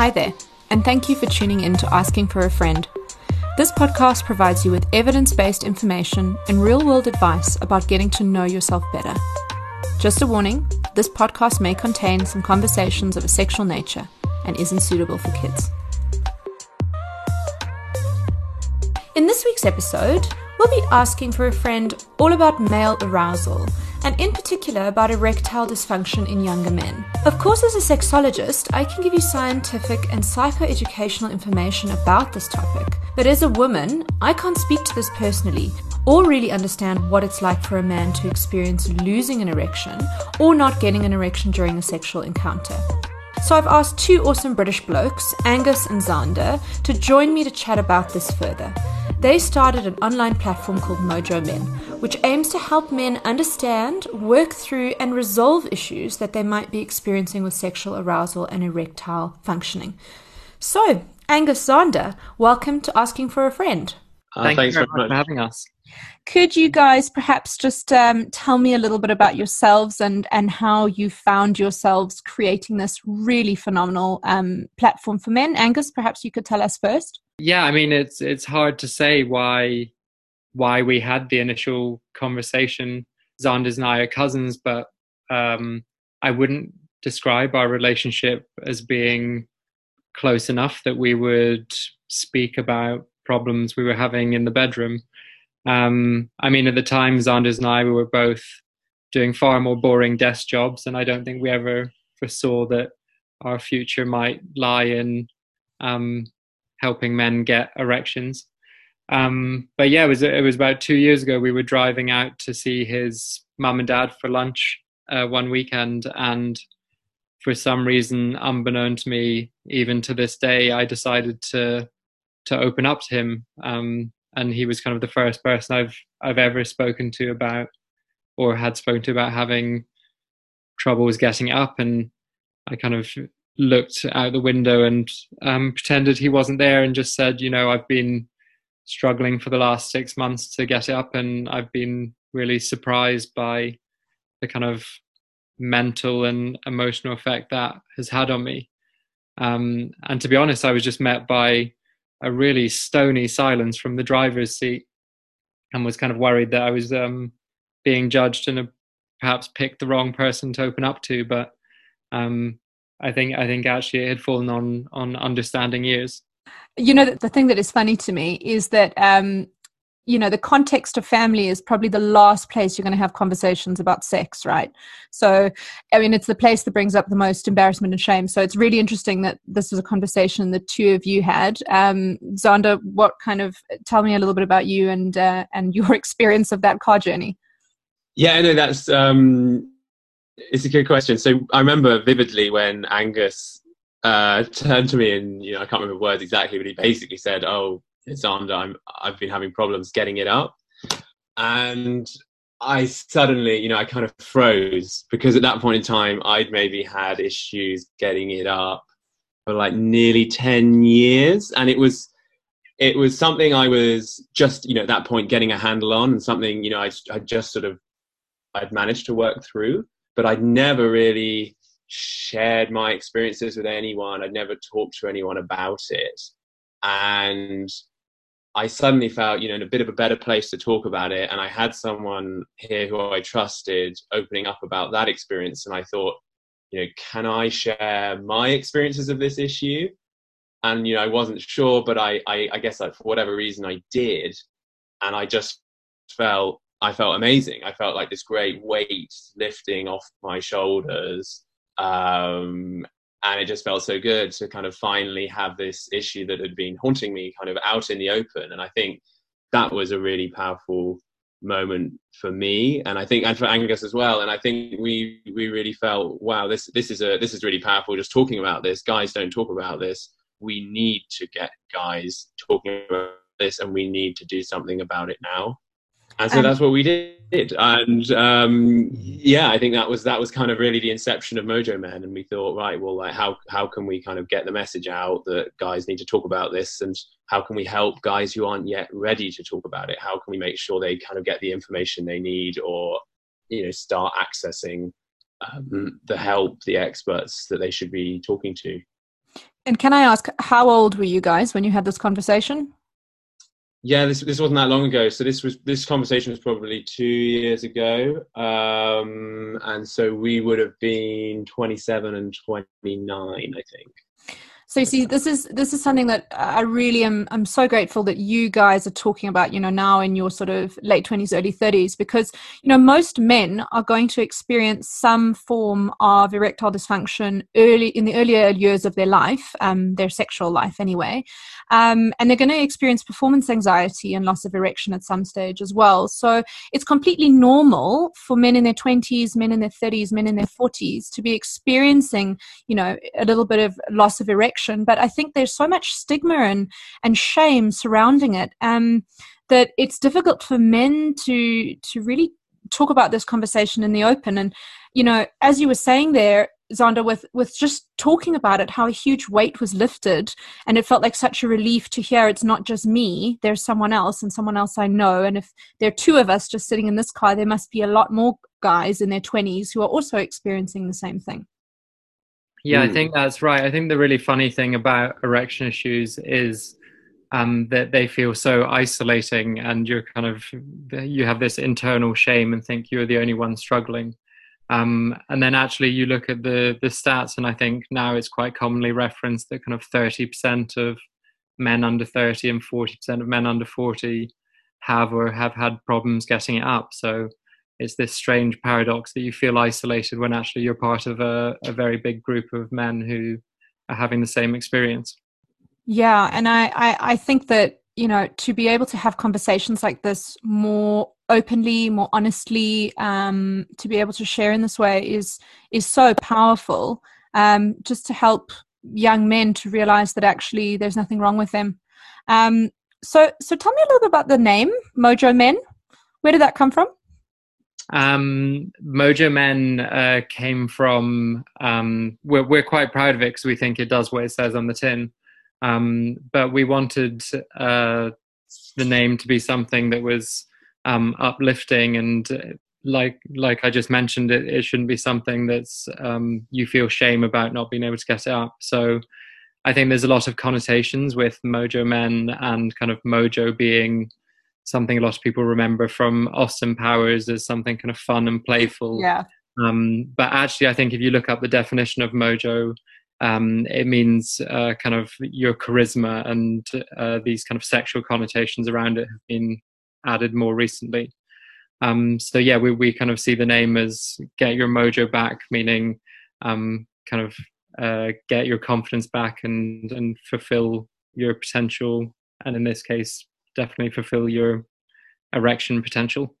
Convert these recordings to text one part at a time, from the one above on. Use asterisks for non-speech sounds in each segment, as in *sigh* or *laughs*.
Hi there, and thank you for tuning in to Asking for a Friend. This podcast provides you with evidence based information and real world advice about getting to know yourself better. Just a warning this podcast may contain some conversations of a sexual nature and isn't suitable for kids. In this week's episode, we'll be asking for a friend all about male arousal and in particular about erectile dysfunction in younger men. Of course, as a sexologist, I can give you scientific and psychoeducational information about this topic, but as a woman, I can't speak to this personally or really understand what it's like for a man to experience losing an erection or not getting an erection during a sexual encounter. So I've asked two awesome British blokes, Angus and Xander, to join me to chat about this further. They started an online platform called Mojo Men, which aims to help men understand, work through, and resolve issues that they might be experiencing with sexual arousal and erectile functioning. So, Angus Xander, welcome to Asking for a Friend. Uh, Thank thanks you very much for having us. Could you guys perhaps just um, tell me a little bit about yourselves and, and how you found yourselves creating this really phenomenal um, platform for men? Angus, perhaps you could tell us first. Yeah, I mean it's it's hard to say why why we had the initial conversation. Xanders and I are cousins, but um, I wouldn't describe our relationship as being close enough that we would speak about problems we were having in the bedroom. Um, I mean, at the time, Xanders and I we were both doing far more boring desk jobs, and I don't think we ever foresaw that our future might lie in um, helping men get erections. Um, but yeah, it was it was about two years ago. We were driving out to see his mum and dad for lunch uh, one weekend, and for some reason, unbeknown to me, even to this day, I decided to to open up to him. Um, and he was kind of the first person I've I've ever spoken to about or had spoken to about having troubles getting up and I kind of looked out the window and um, pretended he wasn't there and just said, you know, I've been struggling for the last six months to get up and I've been really surprised by the kind of mental and emotional effect that has had on me. Um, and to be honest, I was just met by a really stony silence from the driver's seat and was kind of worried that I was um, being judged and perhaps picked the wrong person to open up to. But um, I think I think actually it had fallen on on understanding ears. You know, the thing that is funny to me is that um, you know the context of family is probably the last place you're going to have conversations about sex right? So i mean it's the place that brings up the most embarrassment and shame. So it's really interesting that this was a conversation the two of you had. Um xander what kind of tell me a little bit about you and uh, and *laughs* your experience of that car journey. Yeah no that's um it's a good question. So i remember vividly when angus uh turned to me and you know i can't remember words exactly but he basically said oh it's on. I'm I've been having problems getting it up, and I suddenly, you know, I kind of froze because at that point in time, I'd maybe had issues getting it up for like nearly ten years, and it was it was something I was just, you know, at that point getting a handle on, and something, you know, I I just sort of I'd managed to work through, but I'd never really shared my experiences with anyone. I'd never talked to anyone about it, and I suddenly felt, you know, in a bit of a better place to talk about it. And I had someone here who I trusted opening up about that experience. And I thought, you know, can I share my experiences of this issue? And, you know, I wasn't sure, but I, I, I guess like for whatever reason I did. And I just felt, I felt amazing. I felt like this great weight lifting off my shoulders. Um, and it just felt so good to kind of finally have this issue that had been haunting me kind of out in the open and i think that was a really powerful moment for me and i think and for angus as well and i think we we really felt wow this this is a this is really powerful just talking about this guys don't talk about this we need to get guys talking about this and we need to do something about it now and so um, that's what we did. And um, yeah i think that was that was kind of really the inception of mojo men and we thought right well like how how can we kind of get the message out that guys need to talk about this? And how can we help guys who aren't yet ready to talk about it? How can we make sure they kind of get the information they need or you know start accessing um, the help the experts that they should be talking to? And can I ask, how old were you guys when you had this conversation? Yeah, this this wasn't that long ago. So this was this conversation was probably two years ago, um, and so we would have been twenty seven and twenty nine, I think. So see, this is this is something that I really am. I'm so grateful that you guys are talking about. You know, now in your sort of late twenties, early thirties, because you know most men are going to experience some form of erectile dysfunction early in the earlier years of their life, um, their sexual life anyway, um, and they're going to experience performance anxiety and loss of erection at some stage as well. So it's completely normal for men in their twenties, men in their thirties, men in their forties to be experiencing, you know, a little bit of loss of erection but I think there's so much stigma and and shame surrounding it um, that it's difficult for men to to really talk about this conversation in the open. And you know, as you were saying there, Xander, with with just talking about it, how a huge weight was lifted, and it felt like such a relief to hear it's not just me. There's someone else, and someone else I know. And if there are two of us just sitting in this car, there must be a lot more guys in their 20s who are also experiencing the same thing. Yeah, I think that's right. I think the really funny thing about erection issues is um, that they feel so isolating, and you're kind of you have this internal shame and think you're the only one struggling. Um, and then actually you look at the the stats, and I think now it's quite commonly referenced that kind of 30% of men under 30 and 40% of men under 40 have or have had problems getting it up. So it's this strange paradox that you feel isolated when actually you're part of a, a very big group of men who are having the same experience. Yeah, and I, I, I think that you know to be able to have conversations like this more openly, more honestly, um, to be able to share in this way is is so powerful. Um, just to help young men to realize that actually there's nothing wrong with them. Um, so, so tell me a little bit about the name Mojo Men. Where did that come from? Um, Mojo Men uh, came from. Um, we're we're quite proud of it because we think it does what it says on the tin. Um, but we wanted uh, the name to be something that was um, uplifting and uh, like like I just mentioned, it, it shouldn't be something that's um, you feel shame about not being able to get it up. So I think there's a lot of connotations with Mojo Men and kind of Mojo being something a lot of people remember from Austin Powers as something kind of fun and playful. Yeah. Um, but actually, I think if you look up the definition of mojo, um, it means uh, kind of your charisma, and uh, these kind of sexual connotations around it have been added more recently. Um, so yeah, we we kind of see the name as get your mojo back, meaning um, kind of uh, get your confidence back and and fulfill your potential, and in this case, definitely fulfill your erection potential.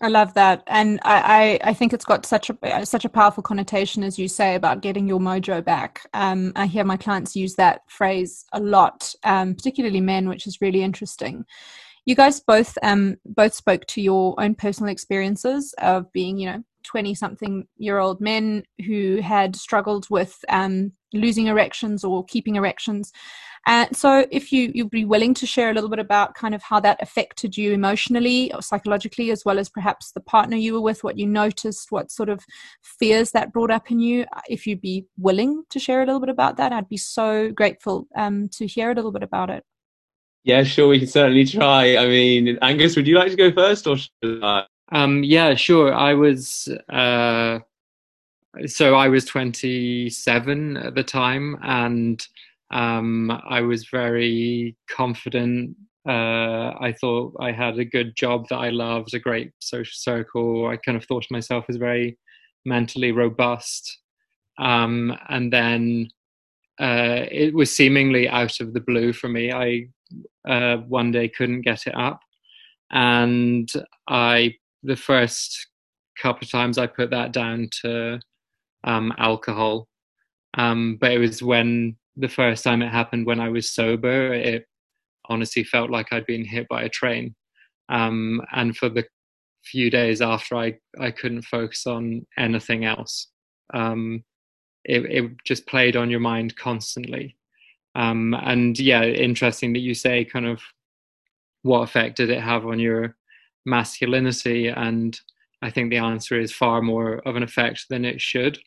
I love that, and I, I, I, think it's got such a such a powerful connotation, as you say, about getting your mojo back. Um, I hear my clients use that phrase a lot, um, particularly men, which is really interesting. You guys both um, both spoke to your own personal experiences of being, you know, twenty something year old men who had struggled with um, losing erections or keeping erections. And so, if you you'd be willing to share a little bit about kind of how that affected you emotionally or psychologically, as well as perhaps the partner you were with, what you noticed, what sort of fears that brought up in you, if you'd be willing to share a little bit about that, I'd be so grateful um, to hear a little bit about it. Yeah, sure, we can certainly try. I mean, Angus, would you like to go first, or should I? Um, yeah, sure. I was. Uh so I was 27 at the time, and um, I was very confident. Uh, I thought I had a good job that I loved, a great social circle. I kind of thought of myself as very mentally robust. Um, and then uh, it was seemingly out of the blue for me. I uh, one day couldn't get it up, and I the first couple of times I put that down to um, alcohol. Um, but it was when the first time it happened when I was sober, it honestly felt like I'd been hit by a train. Um, and for the few days after, I, I couldn't focus on anything else. Um, it, it just played on your mind constantly. Um, and yeah, interesting that you say kind of what effect did it have on your masculinity? And I think the answer is far more of an effect than it should.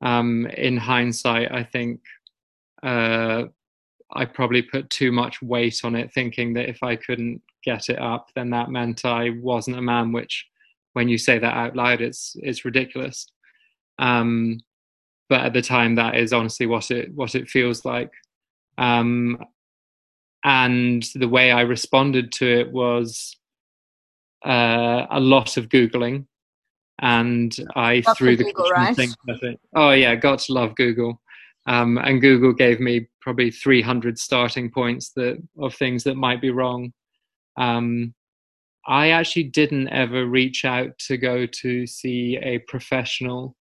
Um, in hindsight, I think uh, I probably put too much weight on it, thinking that if I couldn't get it up, then that meant I wasn't a man. Which, when you say that out loud, it's it's ridiculous. Um, but at the time, that is honestly what it what it feels like. Um, and the way I responded to it was uh, a lot of googling, and I threw the Google, right? Oh yeah, got to love Google. Um, and Google gave me probably 300 starting points that of things that might be wrong. Um, I actually didn't ever reach out to go to see a professional.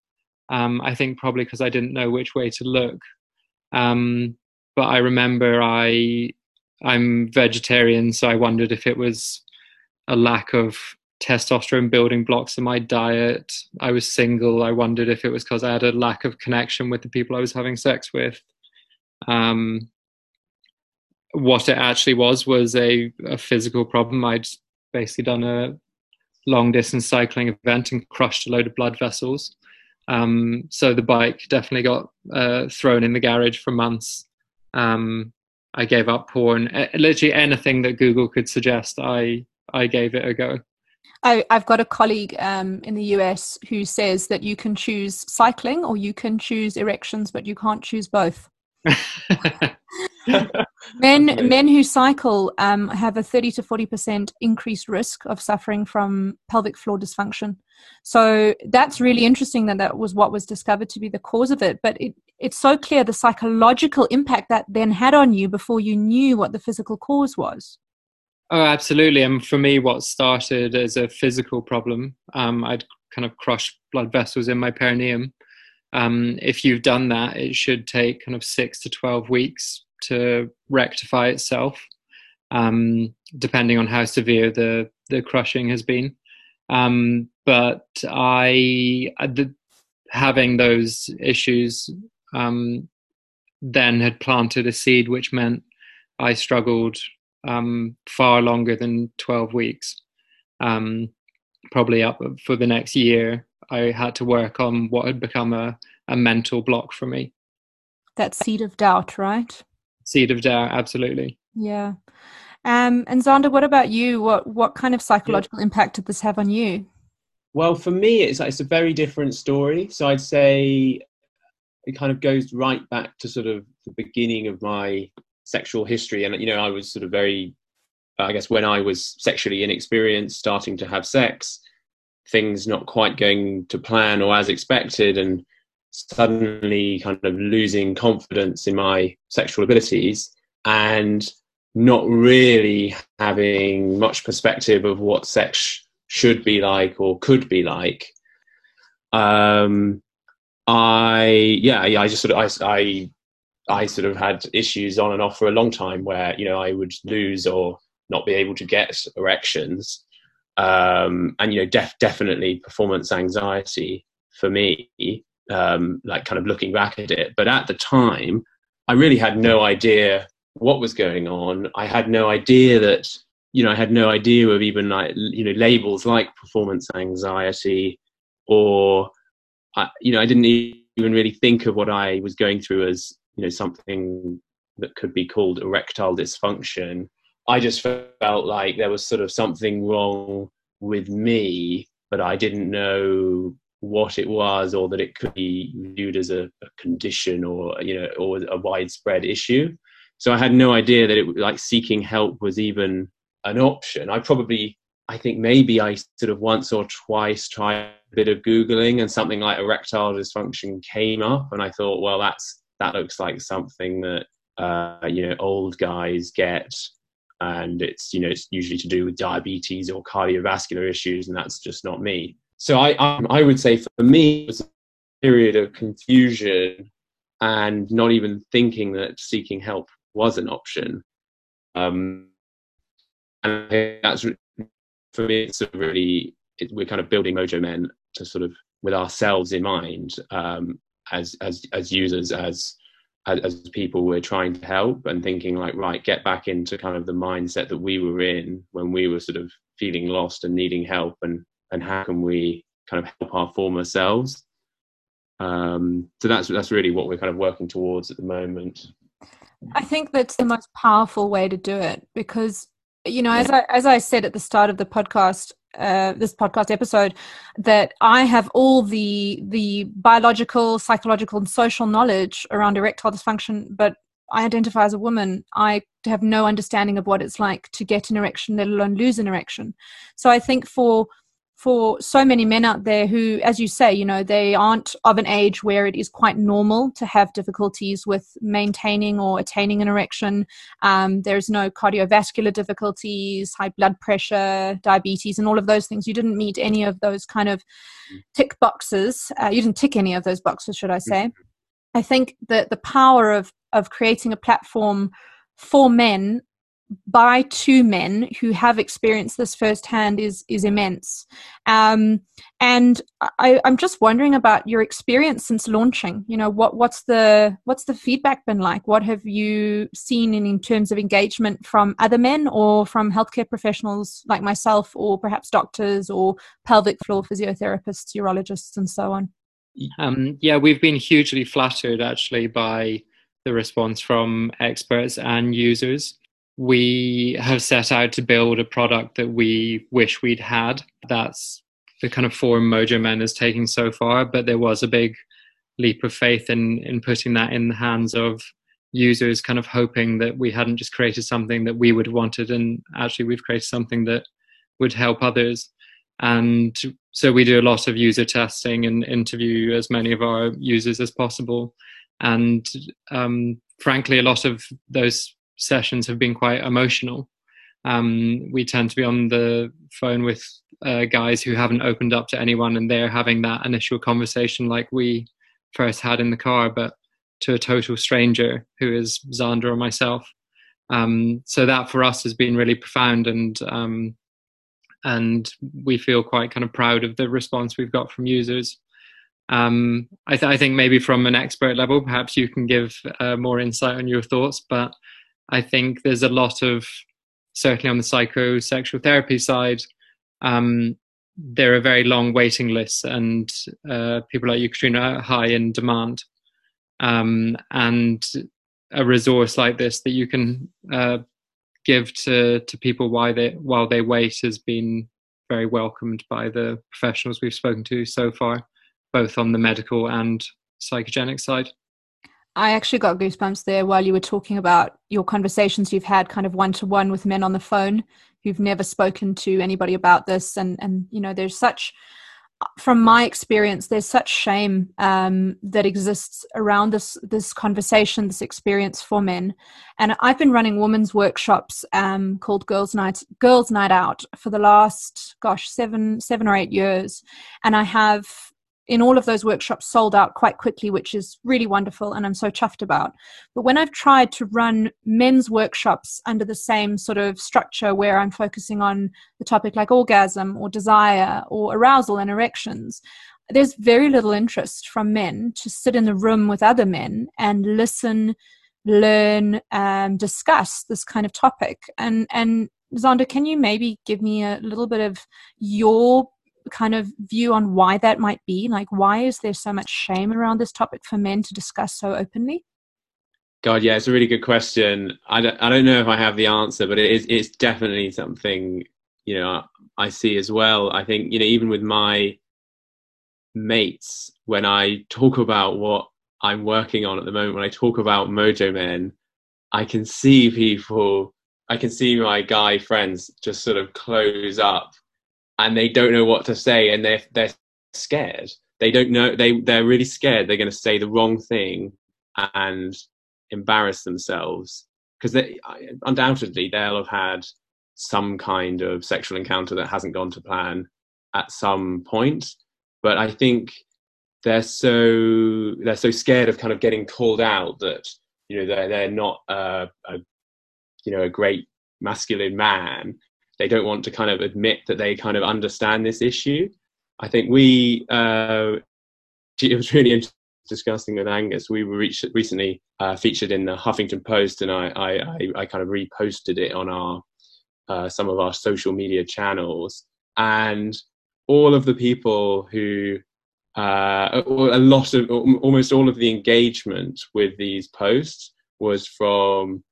Um, I think probably because I didn't know which way to look. Um, but I remember I I'm vegetarian, so I wondered if it was a lack of testosterone building blocks in my diet. I was single. I wondered if it was because I had a lack of connection with the people I was having sex with. Um, what it actually was was a, a physical problem. I'd basically done a long distance cycling event and crushed a load of blood vessels. Um, so the bike definitely got uh, thrown in the garage for months. Um, I gave up porn. Literally anything that Google could suggest, I I gave it a go. I, have got a colleague um, in the US who says that you can choose cycling or you can choose erections, but you can't choose both. *laughs* men men who cycle um, have a 30 to 40 percent increased risk of suffering from pelvic floor dysfunction. So that's really interesting that that was what was discovered to be the cause of it. But it, it's so clear the psychological impact that then had on you before you knew what the physical cause was oh absolutely and for me what started as a physical problem um, i'd kind of crushed blood vessels in my perineum um, if you've done that it should take kind of six to 12 weeks to rectify itself, um, depending on how severe the the crushing has been. Um, but I, the, having those issues, um, then had planted a seed, which meant I struggled um, far longer than twelve weeks. Um, probably up for the next year, I had to work on what had become a, a mental block for me. That seed of doubt, right? seed of doubt absolutely yeah um, and Xander, what about you? What what kind of psychological yeah. impact did this have on you? Well, for me, it's it's a very different story. So I'd say it kind of goes right back to sort of the beginning of my sexual history, and you know, I was sort of very, I guess, when I was sexually inexperienced, starting to have sex, things not quite going to plan or as expected, and suddenly kind of losing confidence in my sexual abilities and not really having much perspective of what sex should be like or could be like. Um i yeah i just sort of i i i sort of had issues on and off for a long time where you know i would lose or not be able to get erections um and you know def- definitely performance anxiety for me um, like kind of looking back at it. But at the time, I really had no idea what was going on. I had no idea that, you know, I had no idea of even like, you know, labels like performance anxiety or, I, you know, I didn't even really think of what I was going through as, you know, something that could be called erectile dysfunction. I just felt like there was sort of something wrong with me, but I didn't know what it was or that it could be viewed as a, a, condition or you know or a widespread issue so i had no idea that it like seeking help was even an option i probably i think maybe i sort of once or twice tried a bit of googling and something like erectile dysfunction came up and i thought well that's that looks like something that uh, you know old guys get and it's you know it's usually to do with diabetes or cardiovascular issues and that's just not me so I, I, I would say for me it was a period of confusion and not even thinking that seeking help was an option. Um, and that's for me. It's a really it, we're kind of building Mojo Men to sort of with ourselves in mind um, as as as users as, as as people we're trying to help and thinking like right get back into kind of the mindset that we were in when we were sort of feeling lost and needing help and and how can we kind of help our former selves. Um, so that's that's really what we're kind of working towards at the moment. I think that's the most powerful way to do it because you know, as I as I said at the start of the podcast, uh, this podcast episode, that I have all the the biological, psychological, and social knowledge around erectile dysfunction, but I identify as a woman. I have no understanding of what it's like to get an erection, let alone lose an erection. So I think for for so many men out there who, as you say, you know, they aren't of an age where it is quite normal to have difficulties with maintaining or attaining an erection. Um, there's no cardiovascular difficulties, high blood pressure, diabetes, and all of those things. You didn't meet any of those kind of tick boxes. Uh, you didn't tick any of those boxes, should I say? Mm-hmm. I think that the power of of creating a platform for men by two men who have experienced this firsthand is is immense. Um, and I, am just wondering about your experience since launching. You know, what what's the what's the feedback been like? What have you seen in, in terms of engagement from other men or from healthcare professionals like myself, or perhaps doctors or pelvic floor physiotherapists, urologists, and so on? Um, yeah, we've been hugely flattered actually by the response from experts and users we have set out to build a product that we wish we'd had. That's the kind of form Mojo Men is taking so far, but there was a big leap of faith in in putting that in the hands of users, kind of hoping that we hadn't just created something that we would have wanted, and actually we've created something that would help others. And so we do a lot of user testing and interview as many of our users as possible. And um, frankly, a lot of those sessions have been quite emotional. Um, we tend to be on the phone with uh, guys who haven't opened up to anyone, and they're having that initial conversation like we first had in the car, but to a total stranger who is Xander or myself. Um, so that for us has been really profound, and um, and we feel quite kind of proud of the response we've got from users. Um, I, th- I, think maybe from an expert level, perhaps you can give uh, more insight on your thoughts, but I think there's a lot of, certainly on the psychosexual therapy side, um, there are very long waiting lists, and uh, people like you, Katrina, are high in demand. Um, and a resource like this that you can uh, give to to people while they while they wait has been very welcomed by the professionals we've spoken to so far, both on the medical and psychogenic side. I actually got goosebumps there while you were talking about your conversations you've had kind of one to one with men on the phone. Who've never spoken to anybody about this and and you know there's such from my experience there's such shame um, that exists around this this conversation this experience for men. And i've been running women's workshops um, called girls night girls night out for the last gosh seven seven or eight years. And i have in all of those workshops sold out quite quickly, which is really wonderful and I'm so chuffed about. But when I've tried to run men's workshops under the same sort of structure where I'm focusing on the topic like orgasm or desire or arousal and erections, there's very little interest from men to sit in the room with other men and listen, learn, um, discuss this kind of topic. And and Xander, can you maybe give me a little bit of your kind of view on why that might be? Like, why is there so much shame around this topic for men to discuss so openly? God, yeah, it's a really good question. I don't, I don't know if I have the answer, but it is, it's definitely something, you know, I see as well. I think, you know, even with my mates, when I talk about what I'm working on at the moment, when I talk about Mojo Men, I can see people, I can see my guy friends just sort of close up and they don't know what to say and they're they're scared. They don't know they they're really scared they're going to say the wrong thing and embarrass themselves. Because they undoubtedly they'll have had some kind of sexual encounter that hasn't gone to plan at some point. But i think they're so they're so scared of kind of getting called out that you know they're they're not a, a you know a great masculine man they don't want to kind of admit that they kind of understand this issue. I think we, uh, it was really interesting discussing with Angus. We were recently uh, featured in the Huffington Post, and I, I, I, kind of reposted it on our uh, some of our social media channels. And all of the people who, uh, a lot of, almost all of the engagement with these posts was from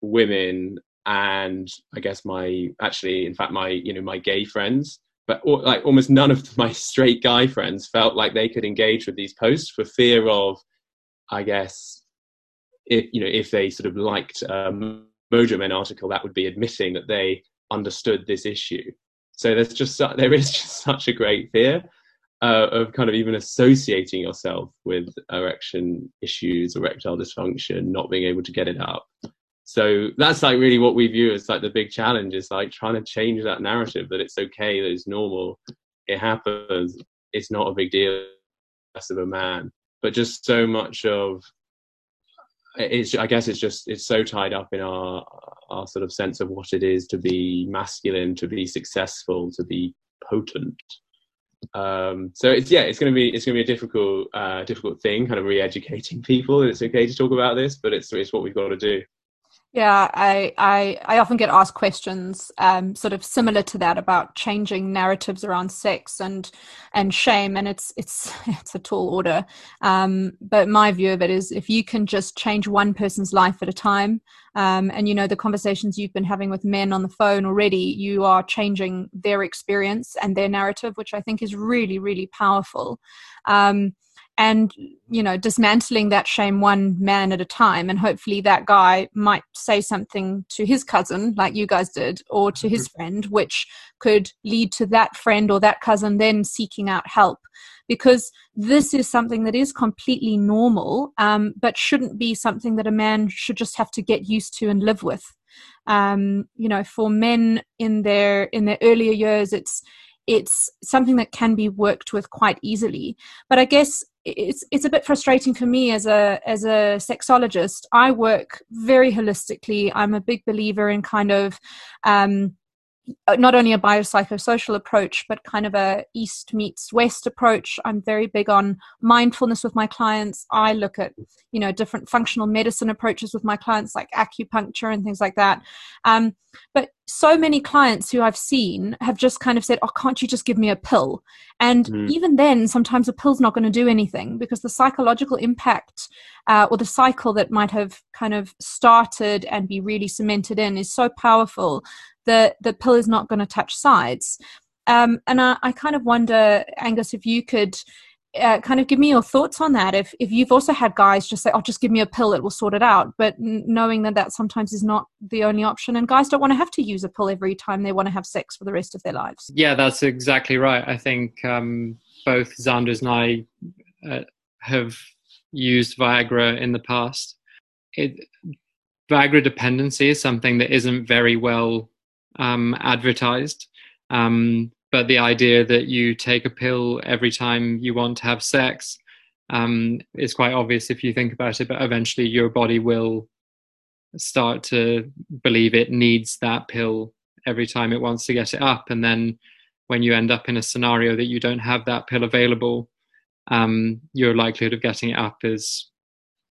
women and I guess my actually, in fact, my you know my gay friends, but like almost none of *laughs* my straight guy friends felt like they could engage with these posts for fear of, I guess, if you know if they sort of liked a Mojo Men article, that would be admitting that they understood this issue. So there's just there is *laughs* just such a great fear uh, of kind of even associating yourself with erection issues, erectile dysfunction, not being able to get it up. So that's like really what we view as like the big challenge is like trying to change that narrative that it's okay, that it's normal, it happens, it's not a big deal, less of a man. But just so much of it's I guess it's just it's so tied up in our our sort of sense of what it is to be masculine, to be successful, to be potent. Um, so it's yeah, it's gonna be it's gonna be a difficult uh, difficult thing, kind of re-educating *laughs* people. That it's okay to talk about this, but it's it's what we've got to do. Yeah, I, I, I often get asked questions, um, sort of similar to that, about changing narratives around sex and and shame, and it's it's *laughs* it's a tall order. Um, but my view of it is, if you can just change one person's life at a time, um, and you know the conversations you've been having with men on the phone already, you are changing their experience and their narrative, which I think is really really powerful. Um, and you know dismantling that shame one man at a time. And hopefully that guy might say something to his cousin like you guys did or to his mm-hmm. friend which could lead to that friend or that cousin then seeking out help. Because this is something that is completely normal um, but shouldn't be something that a man should just have to get used to and live with. Um, you know for men in their in their earlier years it's it's something that can be worked with quite easily but i guess it's it's a bit frustrating for me as a as a sexologist. I work very holistically. I'm a big believer in kind of um, not only a biopsychosocial approach, but kind of a East meets West approach. I'm very big on mindfulness with my clients. I look at, you know, different functional medicine approaches with my clients, like acupuncture and things like that. Um, but so many clients who I've seen have just kind of said, "Oh, can't you just give me a pill?" And mm. even then, sometimes a pill's not going to do anything because the psychological impact uh, or the cycle that might have kind of started and be really cemented in is so powerful the the pill is not going to touch sides. Um, and I, I, kind of wonder, Angus, if you could uh, kind of give me your thoughts on that. If if you've also had guys just say, "Oh, just give me a pill; it will sort it out," but n- knowing that that sometimes is not the only option, and guys don't want to have to use a pill every time they want to have sex for the rest of their lives. Yeah, that's exactly right. I think um, both Xanders and I uh, have used Viagra in the past. It, Viagra dependency is something that isn't very well um, advertised. Um, but the idea that you take a pill every time you want to have sex um, is quite obvious if you think about it. But eventually, your body will start to believe it needs that pill every time it wants to get it up. And then, when you end up in a scenario that you don't have that pill available, um, your likelihood of getting it up is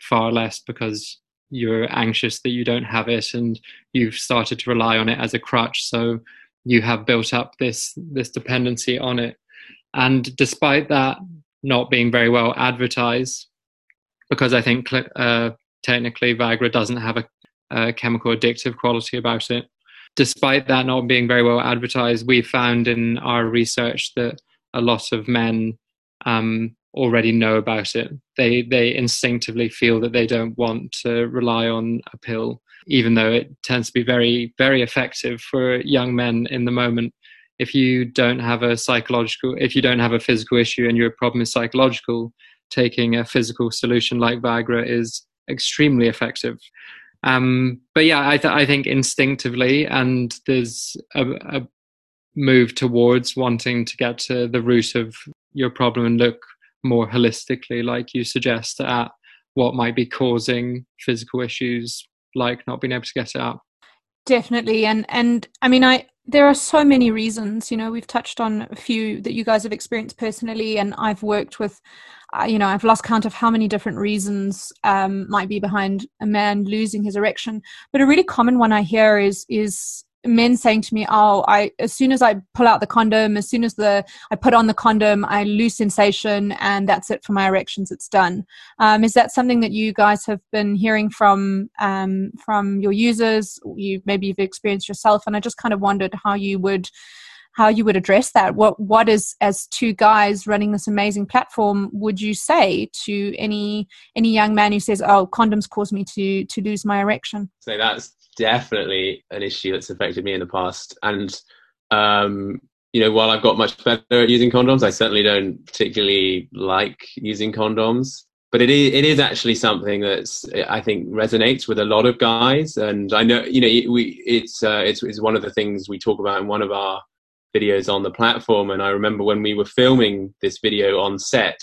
far less because you're anxious that you don't have it and you've started to rely on it as a crutch. So you have built up this this dependency on it. And despite that not being very well advertised because i think uh, technically viagra doesn't have a, a chemical addictive quality about it despite that not being very well advertised we found in our research that a lot of men um, already know about it. They they instinctively feel that they don't want to rely on a pill, even though it tends to be very very effective for young men in the moment. If you don't have a psychological, if you don't have a physical issue and your problem is psychological, taking a physical solution like Viagra is extremely effective. Um, but yeah, I, th- I think instinctively, and there's a, a move towards wanting to get to the root of your problem and look more holistically, like you suggest, at what might be causing physical issues like not being able to get it up. Definitely, and and I mean, I there are so many reasons. You know, we've touched on a few that you guys have experienced personally, and I've worked with. Uh, you know, I've lost count of how many different reasons um, might be behind a man losing his erection. But a really common one I hear is is men saying to me, "Oh, I as soon as I pull out the condom, as soon as the I put on the condom, I lose sensation, and that's it for my erections. It's done." Um, is that something that you guys have been hearing from um, from your users? You maybe you've experienced yourself, and I just kind of wondered how you would how you would address that. What what is as two guys running this amazing platform would you say to any any young man who says, "Oh, condoms cause me to to lose my erection"? So that's definitely an issue that's affected me in the past, and um, you know, while I've got much better at using condoms, I certainly don't particularly like using condoms. But it is, it is actually something that's I think resonates with a lot of guys, and I know you know we it's uh, it's, it's one of the things we talk about in one of our videos on the platform. And I remember when we were filming this video on set,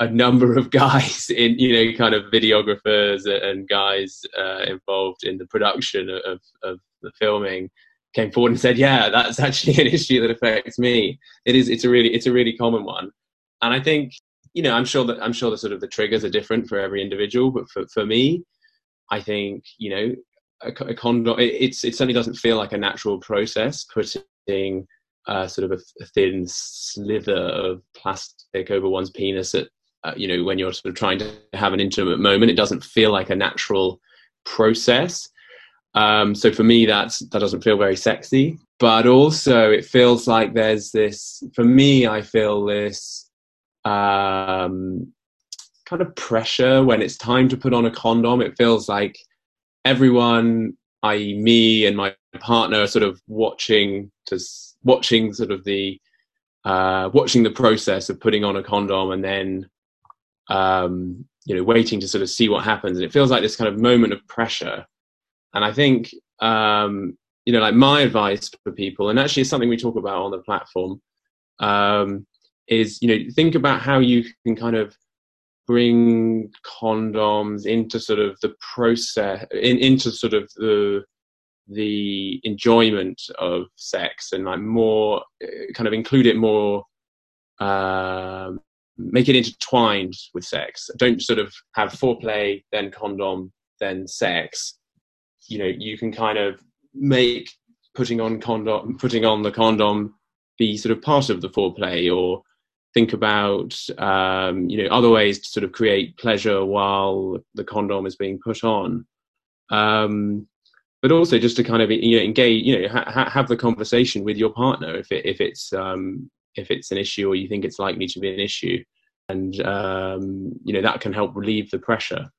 a number of guys *laughs* in, you know, kind of videographers and guys uh, involved in the production of, of the filming came forward and said, "Yeah, that's *laughs* actually an issue that affects me. It is. It's a really, it's a really common one." And I think, you know, I'm sure that I'm sure the sort of the triggers are different for every individual, but for for me, I think, you know, a, a condom. It, it's it certainly doesn't feel like a natural process putting uh, sort of a, a, thin sliver of plastic over one's penis at uh, you know when you're sort of trying to have an intimate moment it doesn't feel like a natural process. Um, so for me that's that doesn't feel very sexy but also it feels like there's this for me i feel this um, kind of pressure when it's time to put on a condom. It feels like everyone i.e me and my partner are sort of watching to watching sort of the uh, watching the process of putting on a condom and then um, you know waiting to sort of see what happens. And it feels like this kind of moment of pressure. And i think um, you know like my advice for people and actually it's something we talk about on the platform um, is you know think about how you can kind of bring condoms into sort of the process in, into sort of the the enjoyment of sex and like more uh, kind of include it more um, make it intertwined with sex. Don't sort of have foreplay then condom then sex. You know you can kind of make putting on condom putting on the condom be sort of part of the foreplay or think about um, you know other ways to sort of create pleasure while the condom is being put on. Um, but also just to kind of you know engage you know ha- have the conversation with your partner if it if it's um if it's an issue or you think it's likely to be an issue. And um you know that can help relieve the pressure.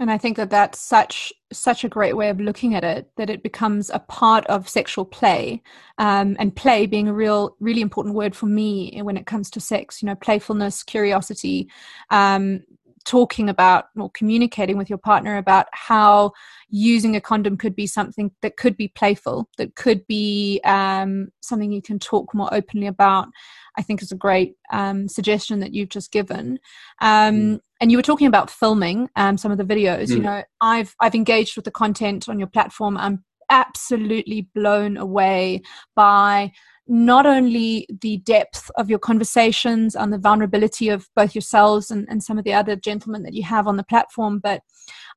And i think that that's such such a great way of looking at it that it becomes a part of sexual play. Um, and play being a real really important word for me when it comes to sex you know playfulness curiosity um, talking about or communicating with your partner about how using a condom could be something that could be playful, that could be um, something you can talk more openly about, I think is a great um, suggestion that you've just given. Um, mm. And you were talking about filming um, some of the videos. Mm. You know, I've I've engaged with the content on your platform. I'm absolutely blown away by not only the depth of your conversations and the vulnerability of both yourselves and, and some of the other gentlemen that you have on the platform, but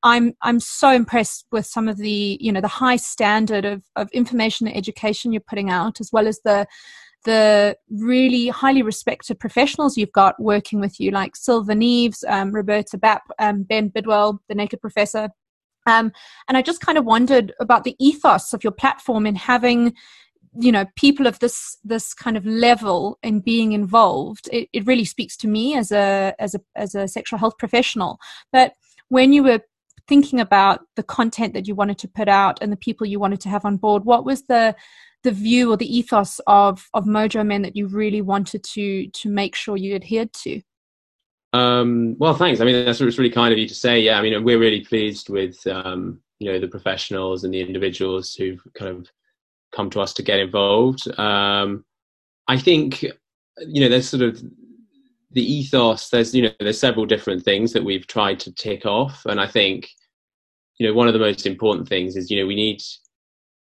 I'm I'm so impressed with some of the you know the high standard of, of information and education you're putting out, as well as the the really highly respected professionals you've got working with you, like Silva Neves, um, Roberta Bapp, um, Ben Bidwell, the Naked Professor. Um, and I just kind of wondered about the ethos of your platform in having you know people of this this kind of level in being involved it, it really speaks to me as a as a as a sexual health professional. But when you were thinking about the content that you wanted to put out and the people you wanted to have on board what was the the view or the ethos of of mojo men that you really wanted to to make sure you adhered to? Um, well thanks. I mean that's it's really kind of you to say yeah i mean we're really pleased with um, you know the professionals and the individuals who've kind of come to us to get involved. Um, I think you know there's sort of the ethos. There's you know there's several different things that we've tried to tick off, and I think you know one of the most important things is you know we need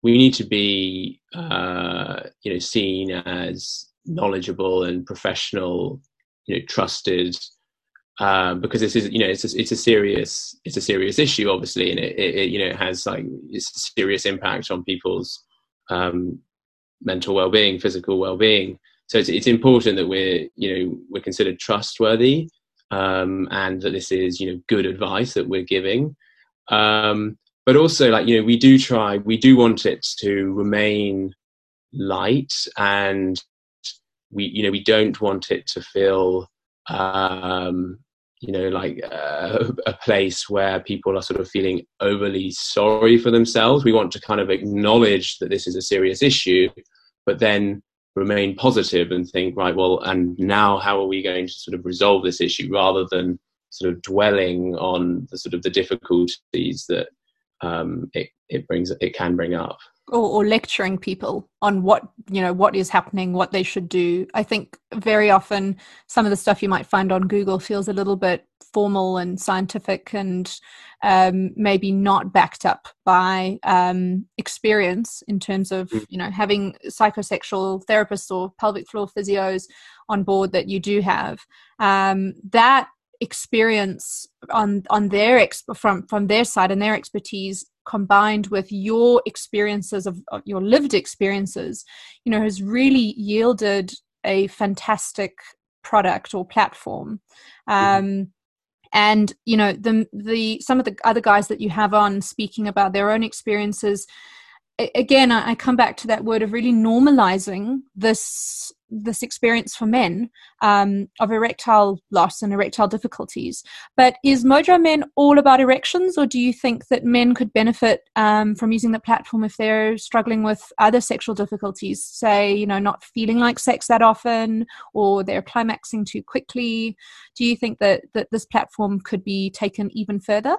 we need to be uh, you know seen as knowledgeable and professional, you know trusted um, because this is you know it's a, it's a serious it's a serious issue obviously and it, it, you know it has like it's a serious impact on people's um, mental well-being physical well-being. So it's, it's important that we're you know we're considered trustworthy um, and that this is you know good advice that we're giving. Um, but also like you know we do try we do want it to remain light and we you know we don't want it to feel um, you know, like uh, *laughs* a place where people are sort of feeling overly sorry for themselves. We want to kind of acknowledge that this is a serious issue, but then remain positive and think, right, well, and now how are we going to sort of resolve this issue rather than sort of dwelling on the sort of the difficulties that um, it, it brings, it can bring up or, or, lecturing people on what you know what is happening what they should do i think very often some of the stuff you might find on google feels a little bit formal and scientific and um, maybe not backed up by um, experience in terms of mm. you know having psychosexual therapists or pelvic floor physios on board that you do have um, that experience on on their ex- from from their side and their expertise combined with your experiences of, of, your lived experiences you know has really yielded a fantastic product or platform mm-hmm. um, and you know the the some of the other guys that you have on speaking about their own experiences again I, come back to that word of really normalizing this this experience for men um, of erectile loss and erectile difficulties. But is mojo men all about erections or do you think that men could benefit um, from using the platform if they're struggling with other sexual difficulties say you know not feeling like sex that often or they're climaxing too quickly? Do you think that that this platform could be taken even further?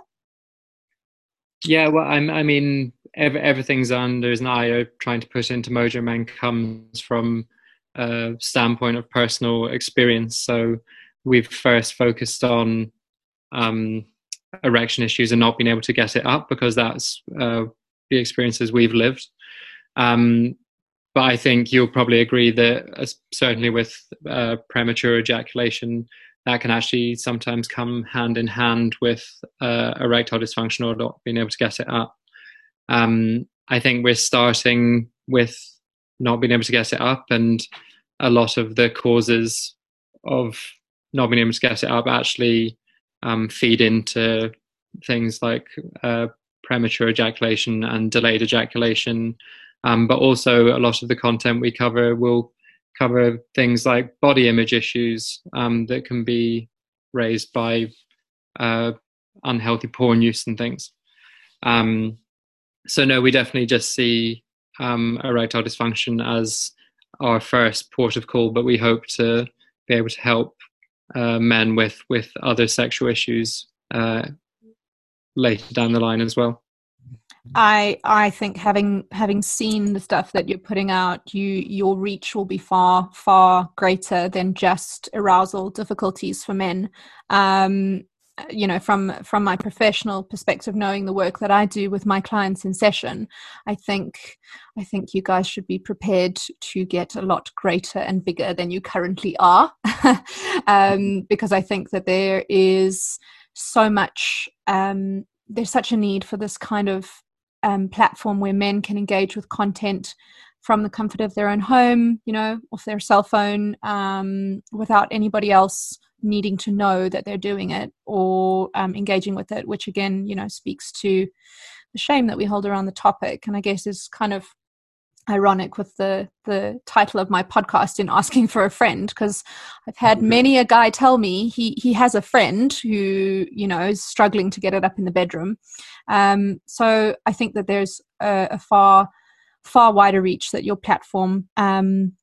Yeah well I'm, i mean every, everything Xander and I are trying to put into Mojo Men comes from a standpoint of personal experience. So we've first focused on um, erection issues and not being able to get it up because that's uh, the experiences we've lived. Um, but I think you'll probably agree that uh, certainly with uh, premature ejaculation, that can actually sometimes come hand in hand with uh, erectile dysfunction or not being able to get it up. Um, I think we're starting with not being able to get it up, and a lot of the causes of not being able to get it up actually um, feed into things like uh, premature ejaculation and delayed ejaculation. Um, but also, a lot of the content we cover will cover things like body image issues um, that can be raised by uh, unhealthy porn use and things. Um, so no, we definitely just see um, erectile dysfunction as our first port of call, but we hope to be able to help uh, men with with other sexual issues uh, later down the line as well. I I think having having seen the stuff that you're putting out, you your reach will be far far greater than just arousal difficulties for men. Um, you know from from my professional perspective knowing the work that i do with my clients in session i think i think you guys should be prepared to get a lot greater and bigger than you currently are. *laughs* Um, because i think that there is so much um, there's such a need for this kind of um, platform where men can engage with content from the comfort of their own home you know off their cell phone um, without anybody else needing to know that they're doing it or um, engaging with it, which again, you know, speaks to the shame that we hold around the topic. And I guess is kind of ironic with the the title of my podcast in asking for a friend because I've had many a guy tell me he he has a friend who you know is struggling to get it up in the bedroom. Um, so I think that there's a, a far far wider reach that your platform um,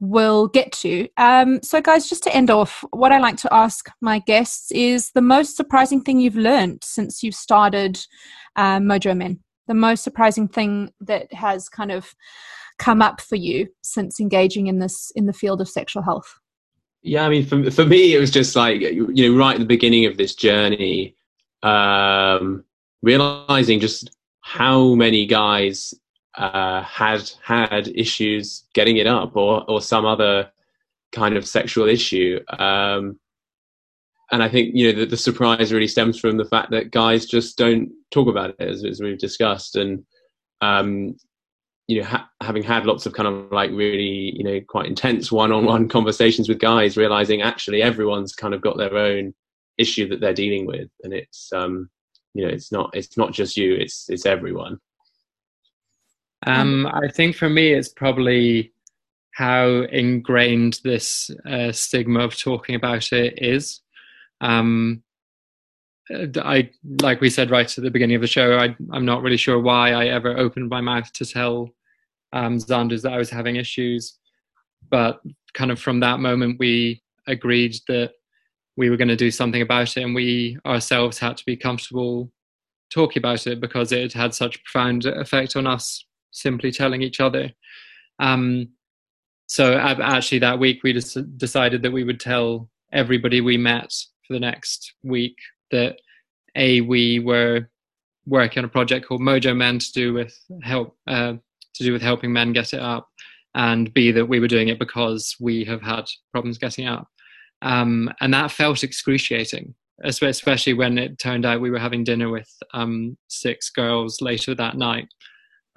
will get to. Um, so, guys, just to end off, what I like to ask my guests is the most surprising thing you've learned since you've started uh, Mojo Men. The most surprising thing that has kind of come up for you since engaging in this in the field of sexual health. Yeah, I mean, for for me, it was just like you know, right at the beginning of this journey, um, realizing just how many guys uh, had had issues getting it up or or some other kind of sexual issue. Um, and I think you know the, the, surprise really stems from the fact that guys just don't talk about it as, as we've discussed, and um, you know ha- having had lots of kind of like really you know quite intense one-on-one *laughs* conversations with guys, realizing actually everyone's kind of got their own issue that they're dealing with, and it's um, you know it's not it's not just you, it's it's everyone. Um, I think for me, it's probably how ingrained this uh, stigma of talking about it is. Um, I like we said right at the beginning of the show. I, am not really sure why I ever opened my mouth to tell um, Xanders that I was having issues, but kind of from that moment we agreed that we were going to do something about it, and we ourselves had to be comfortable talking about it because it had such a profound effect on us. Simply telling each other. Um, so actually, that week we just decided that we would tell everybody we met for the next week that a we were working on a project called Mojo Men to do with help uh, to do with helping men get it up, and b that we were doing it because we have had problems getting up, um, and that felt excruciating, especially when it turned out we were having dinner with um, six girls later that night.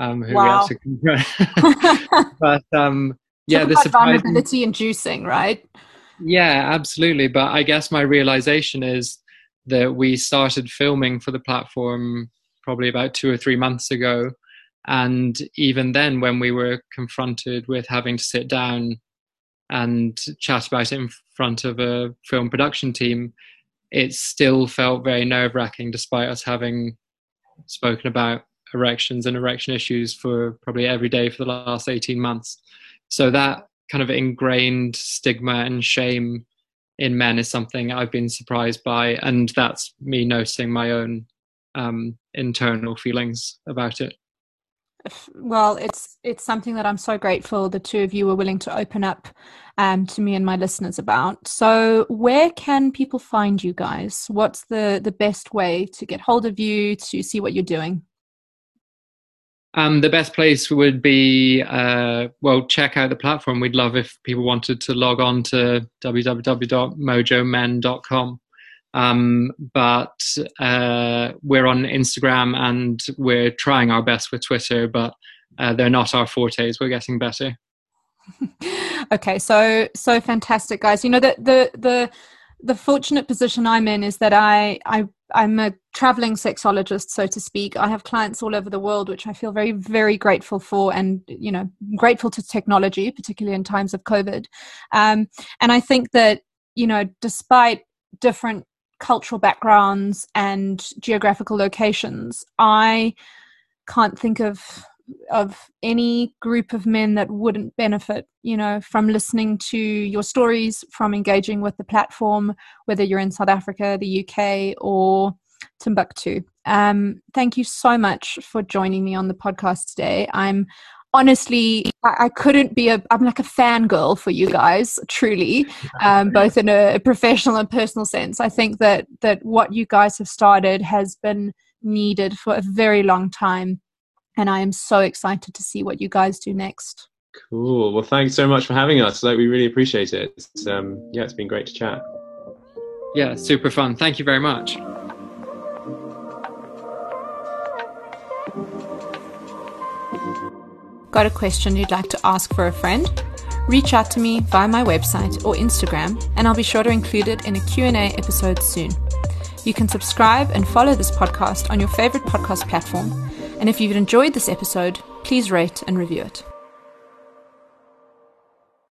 Um, who wow. to, *laughs* but um, yeah, the vulnerability inducing, right? Yeah, absolutely. But I guess my realization is that we started filming for the platform probably about two or three months ago. And even then, when we were confronted with having to sit down and chat about it in front of a film production team, it still felt very nerve wracking despite us having spoken about erections and erection issues for probably every day for the last 18 months. So that kind of ingrained stigma and shame in men is something I've been surprised by, and that's me noticing my own um, internal feelings about it. Well, it's it's something that I'm so grateful the two of you were willing to open up um, to me and my listeners about. So, where can people find you guys? What's the the best way to get hold of you to see what you're doing? Um, the best place would be, uh, well, check out the platform. We'd love if people wanted to log on to www.mojomen.com. Um, but uh, we're on Instagram and we're trying our best with Twitter, but uh, they're not our fortes. We're getting better. *laughs* okay, so so fantastic, guys. You know the the the the fortunate position I'm in is that I I I'm a traveling sexologist, so to speak. I have clients all over the world, which I feel very, very grateful for, and you know, grateful to technology, particularly in times of COVID. Um, and I think that you know, despite different cultural backgrounds and geographical locations, I can't think of of any group of men that wouldn't benefit you know from listening to your stories from engaging with the platform whether you're in south africa the uk or timbuktu. Um, thank you so much for joining me on the podcast today. I'm honestly I, I couldn't be a i'm like a fangirl for you guys truly um, *laughs* both in a professional and personal sense. I think that that what you guys have started has been needed for a very long time and I am so excited to see what you guys do next. Cool. Well, thanks so much for having us. Like, we really appreciate it. It's, um, yeah, it's been great to chat. Yeah, super fun. Thank you very much. Got a question you'd like to ask for a friend? Reach out to me via my website or Instagram, and I'll be sure to include it in a Q&A episode soon. You can subscribe and follow this podcast on your favorite podcast platform and if you've enjoyed this episode, please rate and review it.